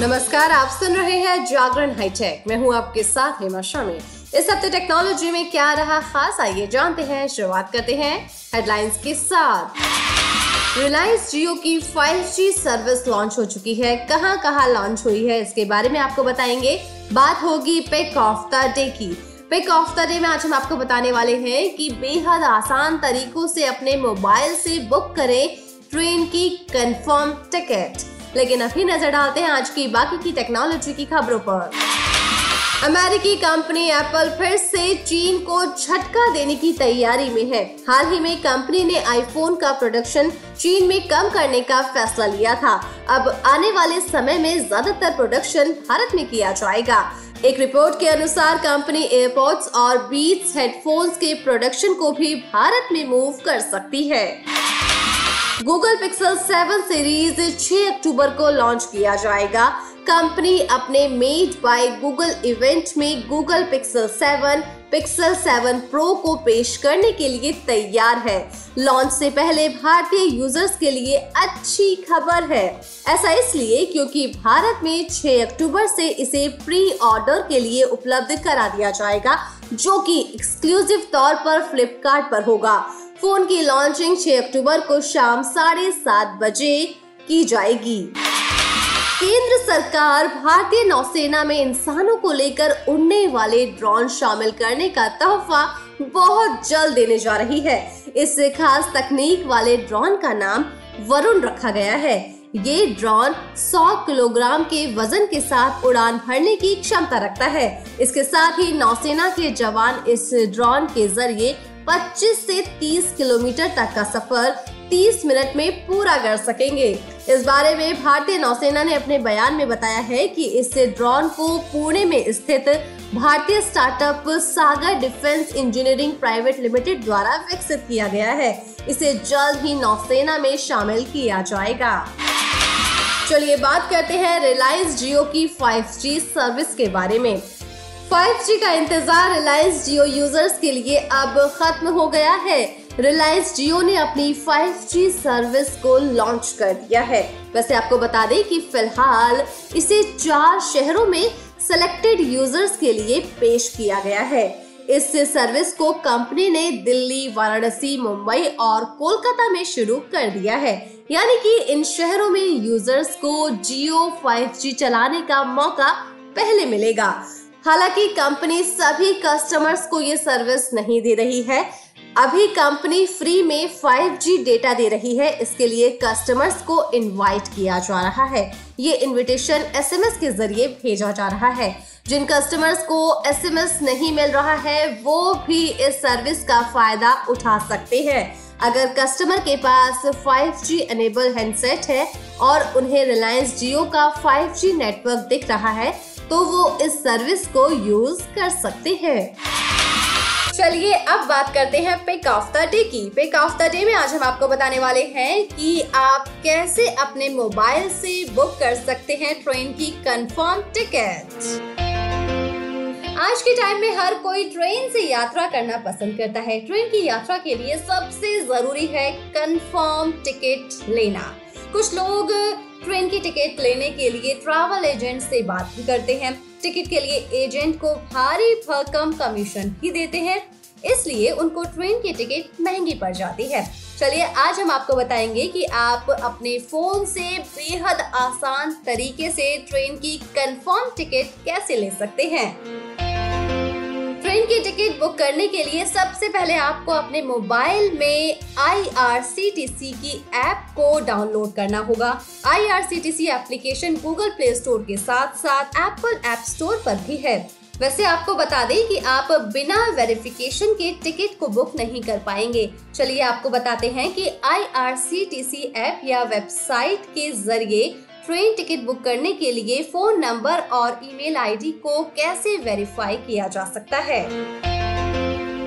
नमस्कार, आप सुन रहे हैं जागरण हाईटेक। मैं हूँ आपके साथ हेमा शामी इस हफ़्ते टेक्नोलॉजी में क्या रहा खास, आइए जानते हैं। शुरुआत करते हैं हेडलाइंस के साथ। रिलायंस जियो की 5G सर्विस लॉन्च हो चुकी है। कहाँ कहाँ लॉन्च हुई है, इसके बारे में आपको बताएँगे। बात होगी पिक ऑफ़ द डे की। पिक ऑफ़ द डे में आज हम आपको बताने वाले हैं कि बेहद आसान तरीकों से अपने मोबाइल से बुक करें ट्रेन की कंफर्म टिकट लेकिन अभी नज़र डालते हैं आज की बाकी की टेक्नोलॉजी की खबरों पर। अमेरिकी कंपनी एप्पल फिर से चीन को झटका देने की तैयारी में है। हाल ही में कंपनी ने आईफोन का प्रोडक्शन चीन में कम करने का फैसला लिया था। अब आने वाले समय में ज़्यादातर प्रोडक्शन भारत में किया जाएगा। एक रिपोर्ट के अनुसार कंपनी एयरपोर्ट्स और बीट्स हेडफोन्स के प्रोडक्शन को भी भारत में मूव कर सकती है। गूगल पिक्सल 7 सीरीज़ 6 अक्टूबर को लॉन्च किया जाएगा। कंपनी अपने मेड बाय गूगल इवेंट में गूगल पिक्सल 7 पिक्सल 7 प्रो को पेश करने के लिए तैयार है। लॉन्च से पहले भारतीय यूज़र्स के लिए अच्छी खबर है। ऐसा इसलिए क्योंकि भारत में 6 अक्टूबर से इसे प्री ऑर्डर के लिए उपलब्ध करा दिया जाएगा, जो कि एक्सक्लूसिव तौर पर फ्लिपकार्ट पर होगा। फ़ोन की लॉन्चिंग 6 अक्टूबर को शाम साढ़े सात बजे की जाएगी। केंद्र सरकार भारतीय नौसेना में इंसानों को लेकर उड़ने वाले ड्रोन शामिल करने का तोहफा बहुत जल्द देने जा रही है। इस खास तकनीक वाले ड्रोन का नाम वरुण रखा गया है। ये ड्रोन 100 किलोग्राम के वज़न के साथ उड़ान भरने की क्षमता रखता है। इसके साथ ही नौसेना के जवान इस ड्रोन के ज़रिए 25 से 30 किलोमीटर तक का सफ़र 30 मिनट में पूरा कर सकेंगे। इस बारे में भारतीय नौसेना ने अपने बयान में बताया है कि इस ड्रोन को पुणे में स्थित भारतीय startup Sagar Defence Engineering Private Limited द्वारा विकसित किया गया है। इसे जल्द ही नौसेना में शामिल किया जाएगा। चलिए बात करते हैं रिलायंस जियो की 5G सर्विस के बारे में। 5G का इंतज़ार रिलायंस जियो यूज़र्स के लिए अब खत्म हो गया है। रिलायंस जियो ने अपनी 5G सर्विस को लॉन्च कर दिया है। वैसे आपको बता दें कि फ़िलहाल इसे चार शहरों में सिलेक्टेड यूज़र्स के लिए पेश किया गया है। इस सर्विस को कंपनी ने दिल्ली, वाराणसी, मुंबई और कोलकाता में शुरू कर दिया है। यानी कि इन शहरों में यूज़र्स को जियो 5G चलाने का मौका पहले मिलेगा। हालाँकि कंपनी सभी कस्टमर्स को ये सर्विस नहीं दे रही है। अभी कंपनी फ्री में 5G डेटा दे रही है। इसके लिए कस्टमर्स को इनवाइट किया जा रहा है। ये इनविटेशन एसएमएस के ज़रिए भेजा जा रहा है। जिन कस्टमर्स को एसएमएस नहीं मिल रहा है, वो भी इस सर्विस का फ़ायदा उठा सकते हैं। अगर कस्टमर के पास 5G एनेबल हैंडसेट है और उन्हें रिलायंस जियो का 5G नेटवर्क दिख रहा है तो वो इस सर्विस को यूज़ कर सकते हैं। चलिए अब बात करते हैं पिक ऑफ़ द डे की। पिक ऑफ़ द डे में आज हम आपको बताने वाले हैं कि आप कैसे अपने मोबाइल से बुक कर सकते हैं ट्रेन की कंफर्म टिकट आज के टाइम में हर कोई ट्रेन से यात्रा करना पसंद करता है। ट्रेन की यात्रा के लिए सबसे ज़रूरी है कंफर्म टिकट लेना। कुछ लोग ट्रेन की टिकट लेने के लिए ट्रैवल एजेंट से बात भी करते हैं। टिकट के लिए एजेंट को भारी भरकम कमीशन ही देते हैं। इसलिए उनको ट्रेन की टिकट महँगी पड़ जाती है। चलिए, आज हम आपको बताएँगे कि आप अपने फ़ोन से बेहद आसान तरीके से ट्रेन की कंफर्म टिकट कैसे ले सकते हैं। की टिकट बुक करने के लिए सबसे पहले आपको अपने मोबाइल में आईआरसीटीसी की ऐप को डाउनलोड करना होगा। IRCTC application Google Play Store के साथ साथ एप्पल ऐप स्टोर पर भी है। वैसे आपको बता दें कि आप बिना वेरिफिकेशन के टिकट को बुक नहीं कर पाएँगे। चलिए आपको बताते हैं कि आईआरसीटीसी ऐप या वेबसाइट के ज़रिए ट्रेन टिकट बुक करने के लिए फ़ोन नंबर और ईमेल आईडी को कैसे वेरीफाई किया जा सकता है?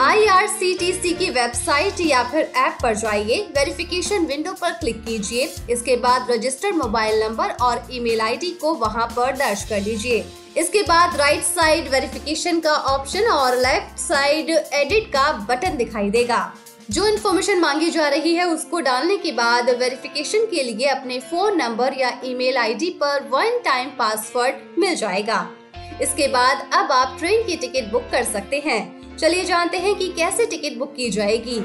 आईआरसीटीसी की वेबसाइट या फिर ऐप पर जाइए, वेरिफिकेशन विंडो पर क्लिक कीजिए, इसके बाद रजिस्टर्ड मोबाइल नंबर और ईमेल आईडी को वहाँ पर दर्ज कर लीजिए। इसके बाद राइट साइड वेरिफिकेशन का ऑप्शन और लेफ़्ट साइड एडिट का बटन दिखाई देगा। जो इन्फॉर्मेशन मांगी जा रही है, उसको डालने के बाद वेरिफिकेशन के लिए अपने फ़ोन नंबर या ईमेल आईडी पर वन टाइम पासवर्ड मिल जाएगा। इसके बाद अब आप ट्रेन की टिकट बुक कर सकते हैं। चलिए जानते हैं कि कैसे टिकट बुक की जाएगी।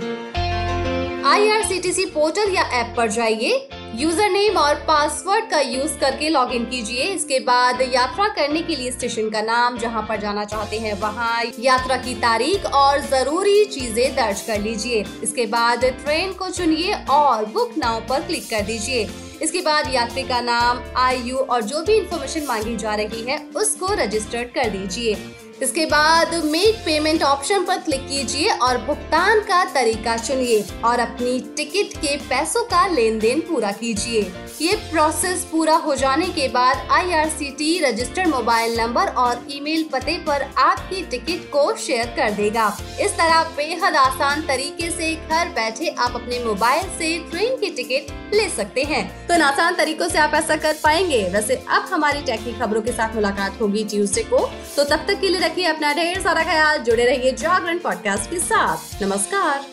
आईआरसीटीसी पोर्टल या ऐप पर जाइए। यूज़र नेम और पासवर्ड का यूज़ करके लॉग इन कीजिए। इसके बाद यात्रा करने के लिए स्टेशन का नाम जहाँ पर जाना चाहते हैं, वहाँ यात्रा की तारीख और ज़रूरी चीज़ें दर्ज कर लीजिए। इसके बाद ट्रेन को चुनिए और बुक नाउ पर क्लिक कर दीजिए। इसके बाद यात्री का नाम, आयु और जो भी इंफॉर्मेशन मांगी जा रही है, उसको रजिस्टर्ड कर दीजिए। इसके बाद मेक पेमेंट ऑप्शन पर क्लिक कीजिए और भुगतान का तरीका चुनिए और अपनी टिकट के पैसों का लेन देन पूरा कीजिए। ये प्रोसेस पूरा हो जाने के बाद आईआरसीटी रजिस्टर्ड मोबाइल नंबर और ईमेल पते पर आपकी टिकट को शेयर कर देगा। इस तरह बेहद आसान तरीके से घर बैठे आप अपने मोबाइल से ट्रेन की टिकट ले सकते हैं। तो इन आसान तरीकों से आप ऐसा कर पाएँगे। वैसे अब हमारी टेक्निक खबरों के साथ मुलाकात होगी ट्यूजडे को। तो तब तक के लिए रखिए अपना ढेर सारा ख्याल। जुड़े रहिए जागरण पॉडकास्ट के साथ। नमस्कार।